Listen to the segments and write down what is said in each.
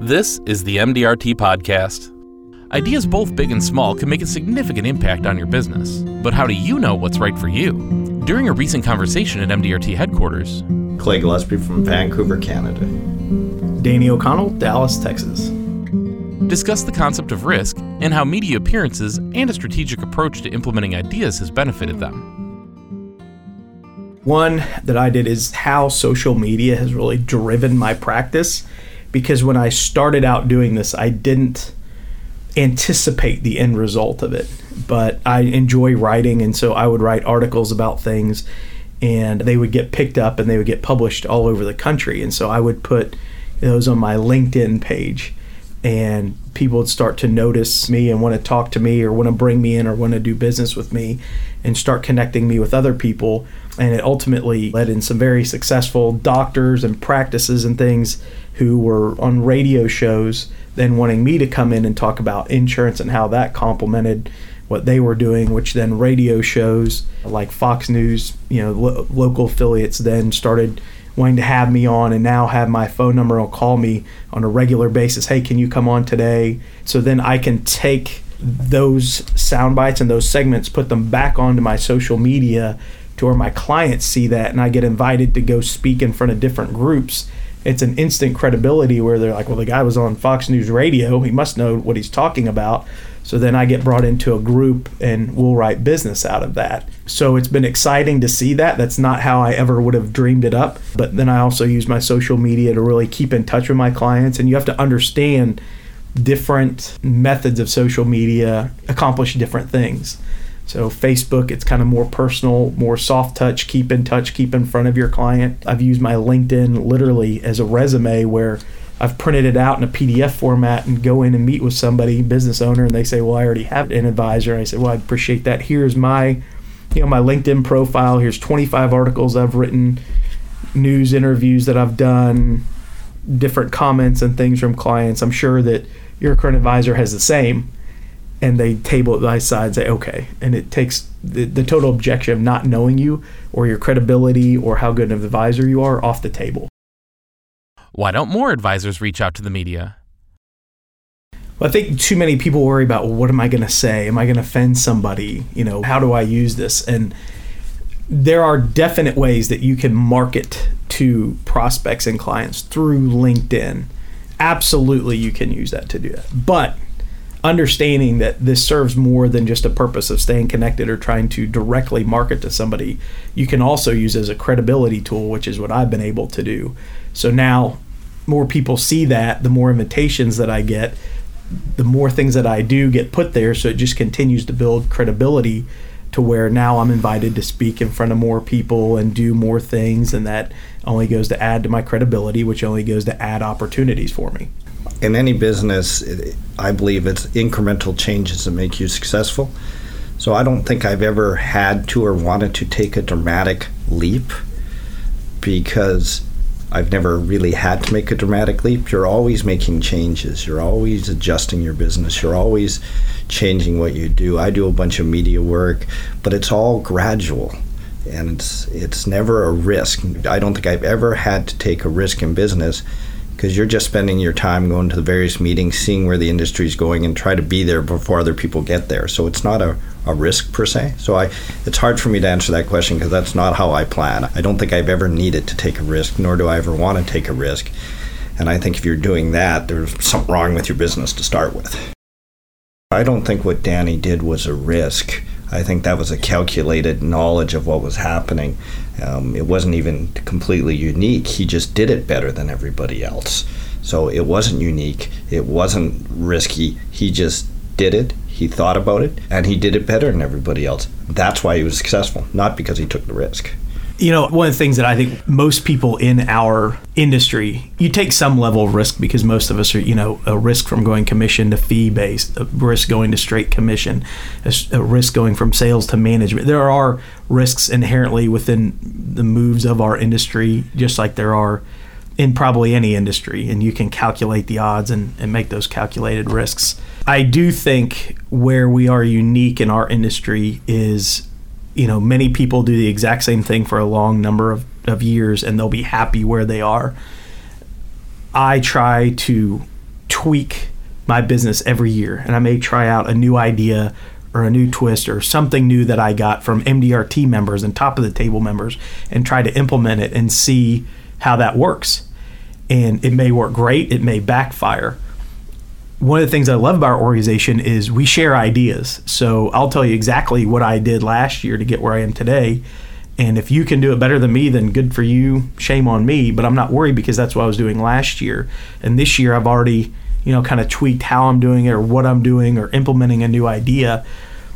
This is the MDRT Podcast. Ideas both big and small can make a significant impact on your business. But how do you know what's right for you? During a recent conversation at MDRT headquarters, Clay Gillespie from Vancouver, Canada. Danny O'Connell, Dallas, Texas. discussed the concept of risk and how media appearances and a strategic approach to implementing ideas has benefited them. One that I did is how social media has really driven my practice because when I started out doing this, I didn't anticipate the end result of it. But I enjoy writing, and so I would write articles about things, and they would get picked up and they would get published all over the country. And so I would put those on my LinkedIn page, and people would start to notice me and want to talk to me or want to bring me in or want to do business with me and start connecting me with other people. And it ultimately led in some very successful doctors and practices and things who were on radio shows, then wanting me to come in and talk about insurance and how that complemented what they were doing, which then radio shows like Fox News, you know, lo- local affiliates then started wanting to have me on and now have my phone number and call me on a regular basis. Hey, can you come on today? So then I can take those sound bites and those segments, put them back onto my social media to where my clients see that and I get invited to go speak in front of different groups. It's an instant credibility where they're like, well, the guy was on Fox News Radio. He must know what he's talking about. So then I get brought into a group and we'll write business out of that. So it's been exciting to see that. That's not how I ever would have dreamed it up. But then I also use my social media to really keep in touch with my clients. And you have to understand different methods of social media accomplish different things. So Facebook, it's kind of more personal, more soft touch, keep in touch, keep in front of your client. I've used my LinkedIn literally as a resume where I've printed it out in a PDF format and go in and meet with somebody, business owner, and they say, "Well, I already have an advisor." And I say, "Well, I appreciate that. Here's my, you know, my LinkedIn profile. Here's 25 articles I've written, news interviews that I've done, different comments and things from clients. I'm sure that your current advisor has the same." And they table it by side and say, "Okay," and it takes the, the total objection of not knowing you or your credibility or how good of an advisor you are off the table. Why don't more advisors reach out to the media? Well, I think too many people worry about well, what am I going to say? Am I going to offend somebody? You know, how do I use this? And there are definite ways that you can market to prospects and clients through LinkedIn. Absolutely, you can use that to do that. But understanding that this serves more than just a purpose of staying connected or trying to directly market to somebody, you can also use as a credibility tool, which is what I've been able to do. So now more people see that, the more invitations that I get, the more things that I do get put there. So it just continues to build credibility to where now I'm invited to speak in front of more people and do more things. And that only goes to add to my credibility, which only goes to add opportunities for me. In any business, I believe it's incremental changes that make you successful. So I don't think I've ever had to or wanted to take a dramatic leap because I've never really had to make a dramatic leap. You're always making changes. You're always adjusting your business. You're always changing what you do. I do a bunch of media work, but it's all gradual and it's it's never a risk. I don't think I've ever had to take a risk in business because you're just spending your time going to the various meetings, seeing where the industry is going, and try to be there before other people get there. So it's not a, a risk per se. So I, it's hard for me to answer that question because that's not how I plan. I don't think I've ever needed to take a risk, nor do I ever want to take a risk. And I think if you're doing that, there's something wrong with your business to start with. I don't think what Danny did was a risk. I think that was a calculated knowledge of what was happening. Um, it wasn't even completely unique. He just did it better than everybody else. So it wasn't unique. It wasn't risky. He just did it. He thought about it, and he did it better than everybody else. That's why he was successful, not because he took the risk. You know, one of the things that I think most people in our industry, you take some level of risk because most of us are, you know, a risk from going commission to fee based, a risk going to straight commission, a risk going from sales to management. There are risks inherently within the moves of our industry, just like there are in probably any industry, and you can calculate the odds and, and make those calculated risks. I do think where we are unique in our industry is you know, many people do the exact same thing for a long number of, of years and they'll be happy where they are. I try to tweak my business every year and I may try out a new idea or a new twist or something new that I got from MDRT members and top of the table members and try to implement it and see how that works. And it may work great, it may backfire. One of the things I love about our organization is we share ideas. So I'll tell you exactly what I did last year to get where I am today. And if you can do it better than me, then good for you. Shame on me. But I'm not worried because that's what I was doing last year. And this year I've already you know, kind of tweaked how I'm doing it or what I'm doing or implementing a new idea.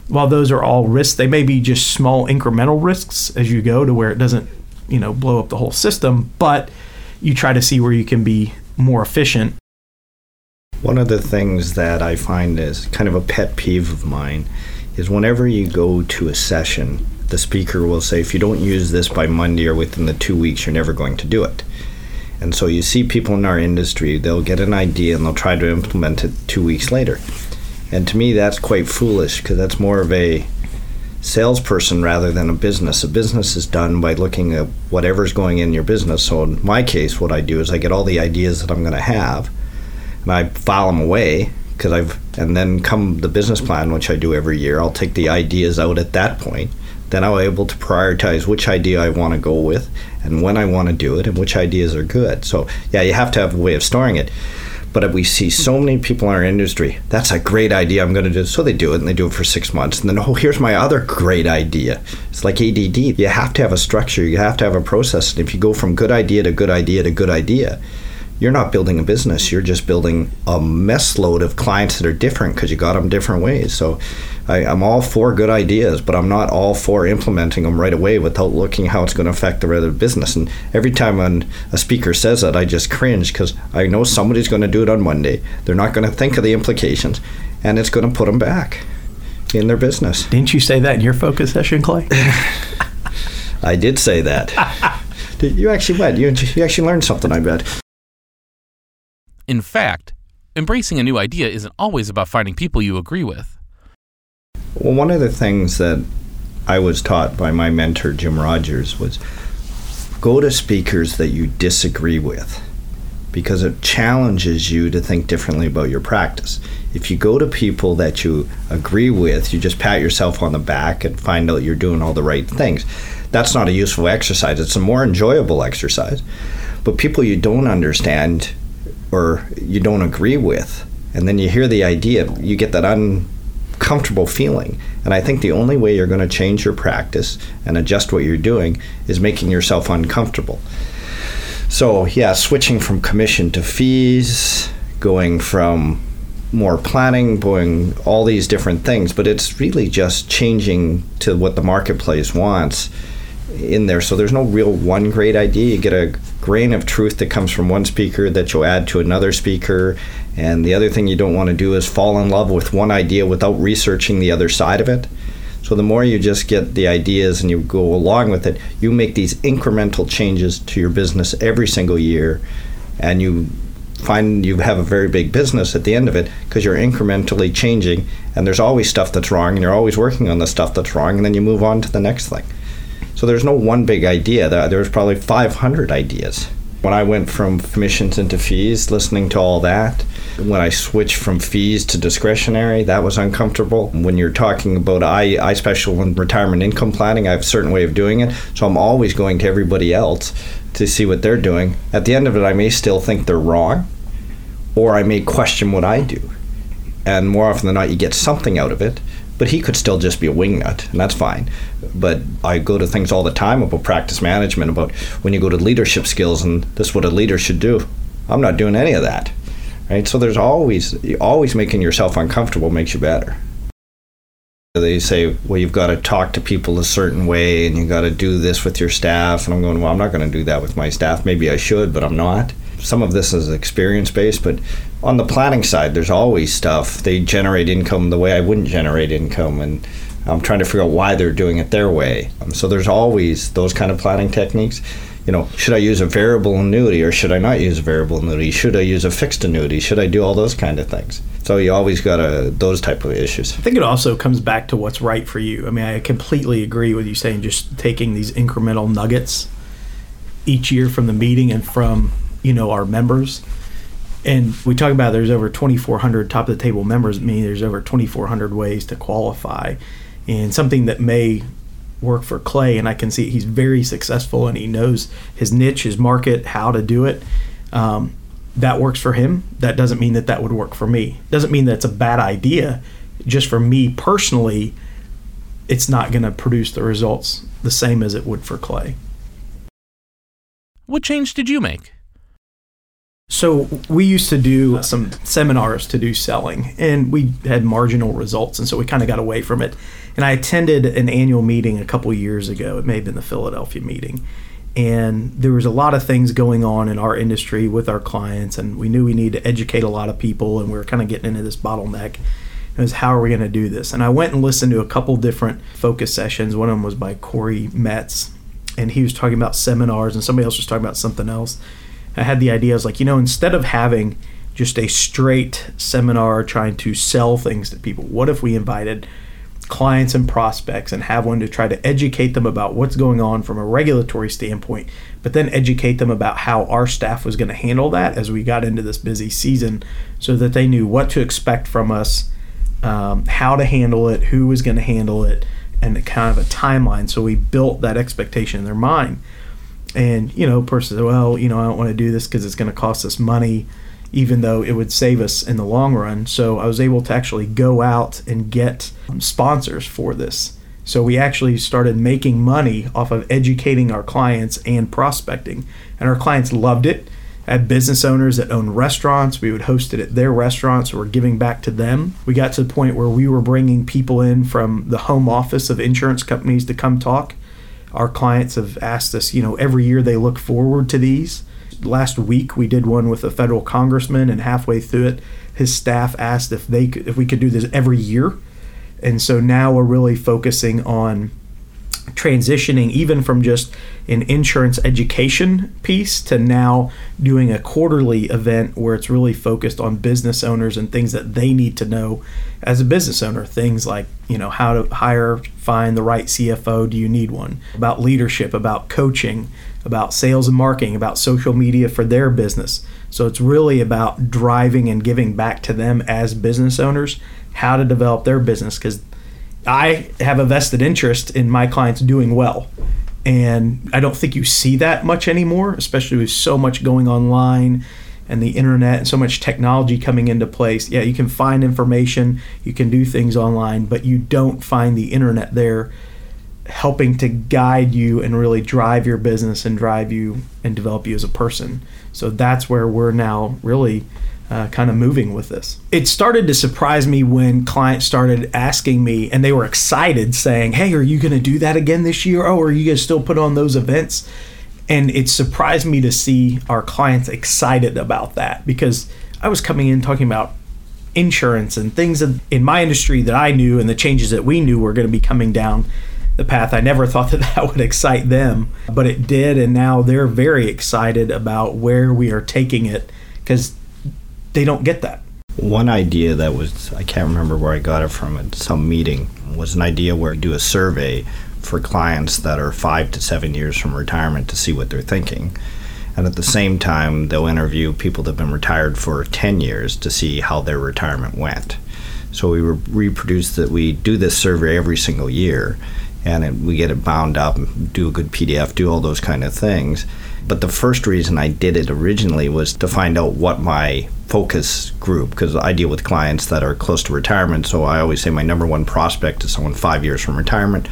While those are all risks, they may be just small incremental risks as you go to where it doesn't, you know, blow up the whole system, but you try to see where you can be more efficient. One of the things that I find is kind of a pet peeve of mine is whenever you go to a session, the speaker will say, if you don't use this by Monday or within the two weeks, you're never going to do it. And so you see people in our industry, they'll get an idea and they'll try to implement it two weeks later. And to me, that's quite foolish because that's more of a salesperson rather than a business. A business is done by looking at whatever's going in your business. So in my case, what I do is I get all the ideas that I'm going to have and I file them away because I've, and then come the business plan, which I do every year, I'll take the ideas out at that point then I'm able to prioritize which idea I want to go with and when I want to do it and which ideas are good. So, yeah, you have to have a way of storing it. But we see so hmm. many people in our industry, that's a great idea, I'm going to do it. So they do it and they do it for six months. And then, oh, here's my other great idea. It's like ADD. You have to have a structure, you have to have a process. And if you go from good idea to good idea to good idea, you're not building a business. You're just building a mess load of clients that are different because you got them different ways. So I, am all for good ideas, but I'm not all for implementing them right away without looking how it's going to affect the other business. And every time when a speaker says that, I just cringe because I know somebody's going to do it on Monday. They're not going to think of the implications, and it's going to put them back in their business. Didn't you say that in your focus session, Clay? I did say that. you actually went. You, you actually learned something, I bet. In fact, embracing a new idea isn't always about finding people you agree with. Well, one of the things that I was taught by my mentor, Jim Rogers, was go to speakers that you disagree with because it challenges you to think differently about your practice. If you go to people that you agree with, you just pat yourself on the back and find out you're doing all the right things. That's not a useful exercise. It's a more enjoyable exercise. But people you don't understand, or you don't agree with, and then you hear the idea, you get that uncomfortable feeling. And I think the only way you're going to change your practice and adjust what you're doing is making yourself uncomfortable. So, yeah, switching from commission to fees, going from more planning, going all these different things, but it's really just changing to what the marketplace wants in there. So there's no real one great idea. You get a grain of truth that comes from one speaker that you'll add to another speaker. And the other thing you don't want to do is fall in love with one idea without researching the other side of it. So the more you just get the ideas and you go along with it, you make these incremental changes to your business every single year and you find you have a very big business at the end of it because you're incrementally changing and there's always stuff that's wrong and you're always working on the stuff that's wrong and then you move on to the next thing. So there's no one big idea. There's probably 500 ideas. When I went from commissions into fees, listening to all that, when I switched from fees to discretionary, that was uncomfortable. When you're talking about I, I special in retirement income planning, I have a certain way of doing it. So I'm always going to everybody else to see what they're doing. At the end of it, I may still think they're wrong, or I may question what I do. And more often than not, you get something out of it but he could still just be a wingnut, and that's fine. But I go to things all the time about practice management, about when you go to leadership skills, and this is what a leader should do. I'm not doing any of that, right? So there's always always making yourself uncomfortable makes you better. They say, well, you've got to talk to people a certain way, and you got to do this with your staff. And I'm going, well, I'm not going to do that with my staff. Maybe I should, but I'm not some of this is experience based, but on the planning side, there's always stuff. They generate income the way I wouldn't generate income, and I'm trying to figure out why they're doing it their way. Um, so there's always those kind of planning techniques. You know, should I use a variable annuity or should I not use a variable annuity? Should I use a fixed annuity? Should I do all those kind of things? So you always got a, those type of issues. I think it also comes back to what's right for you. I mean, I completely agree with you saying just taking these incremental nuggets each year from the meeting and from you know our members And we talk about there's over 2,400 top of the table members, meaning there's over 2,400 ways to qualify. And something that may work for Clay, and I can see he's very successful and he knows his niche, his market, how to do it. Um, that works for him. That doesn't mean that that would work for me. Doesn't mean that it's a bad idea. Just for me personally, it's not going to produce the results the same as it would for Clay. What change did you make? So we used to do some seminars to do selling, and we had marginal results, and so we kind of got away from it. And I attended an annual meeting a couple years ago. It may have been the Philadelphia meeting, and there was a lot of things going on in our industry with our clients, and we knew we needed to educate a lot of people, and we were kind of getting into this bottleneck. It was how are we going to do this? And I went and listened to a couple different focus sessions. One of them was by Corey Metz, and he was talking about seminars, and somebody else was talking about something else I had the idea I was like, you know, instead of having just a straight seminar trying to sell things to people, what if we invited clients and prospects and have one to try to educate them about what's going on from a regulatory standpoint, but then educate them about how our staff was going to handle that as we got into this busy season so that they knew what to expect from us, um, how to handle it, who was going to handle it, and kind of a timeline. So we built that expectation in their mind and you know person said well you know i don't want to do this because it's going to cost us money even though it would save us in the long run. So i was able to actually go out and get um, sponsors for this. So we actually started making money off of educating our clients and prospecting. And our clients loved it. Had business owners that owned restaurants. We would host it at their restaurants. We are giving back to them. We got to the point where we were bringing people in from the home office of insurance companies to come talk our clients have asked us, you know, every year they look forward to these. Last week we did one with a federal congressman, and halfway through it, his staff asked if they could, if we could do this every year. And so now we're really focusing on transitioning even from just an insurance education piece to now doing a quarterly event where it's really focused on business owners and things that they need to know as a business owner. Things like you know how to hire find the right CFO do you need one? About leadership about coaching about sales and marketing about social media for their business. So it's really about driving and giving back to them as business owners how to develop their business because I have a vested interest in my clients doing well. And I don't think you see that much anymore, especially with so much going online and the internet and so much technology coming into place. Yeah, you can find information, you can do things online, but you don't find the internet there helping to guide you and really drive your business and drive you and develop you as a person. So that's where we're now really uh, kind of moving with this. It started to surprise me when clients started asking me, and they were excited, saying, "Hey, are you going to do that again this year? Oh, are you going to still put on those events?" And it surprised me to see our clients excited about that because I was coming in talking about insurance and things in my industry that I knew and the changes that we knew were going to be coming down the path. I never thought that that would excite them, but it did. And now they're very excited about where we are taking it because they don't get that. One idea that was, I can't remember where I got it from at some meeting, was an idea where I do a survey for clients that are five to seven years from retirement to see what they're thinking. And at the same time, they'll interview people that have been retired for 10 years to see how their retirement went. So we reproduce that, we do this survey every single year and it, we get it bound up, do a good PDF, do all those kind of things. But the first reason I did it originally was to find out what my focus group, because I deal with clients that are close to retirement. So I always say my number one prospect is someone five years from retirement.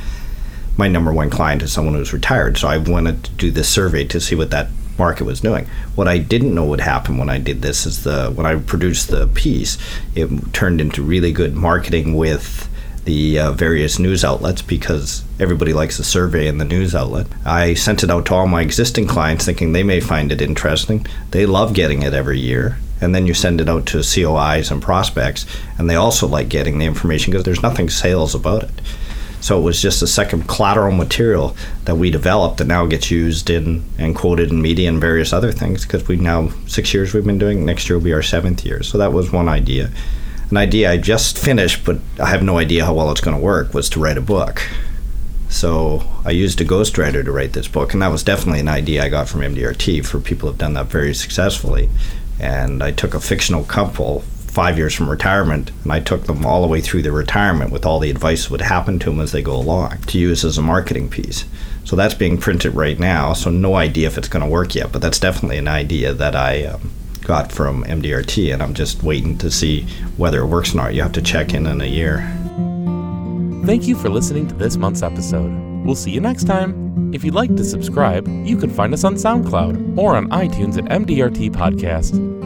My number one client is someone who's retired. So I wanted to do this survey to see what that market was doing. What I didn't know would happen when I did this is the when I produced the piece, it turned into really good marketing with the uh, various news outlets because everybody likes a survey in the news outlet. I sent it out to all my existing clients thinking they may find it interesting. They love getting it every year. And then you send it out to COIs and prospects, and they also like getting the information because there's nothing sales about it. So it was just a second collateral material that we developed that now gets used in and quoted in media and various other things because we now six years we've been doing. Next year will be our seventh year. So that was one idea an idea I just finished, but I have no idea how well it's going to work, was to write a book. So I used a ghostwriter to write this book, and that was definitely an idea I got from MDRT for people who have done that very successfully. And I took a fictional couple five years from retirement, and I took them all the way through their retirement with all the advice that would happen to them as they go along to use as a marketing piece. So that's being printed right now. So no idea if it's going to work yet, but that's definitely an idea that I um, got from MDRT, and I'm just waiting to see whether it works or not. You have to check in in a year. Thank you for listening to this month's episode. We'll see you next time. If you'd like to subscribe, you can find us on SoundCloud or on iTunes at MDRT Podcast.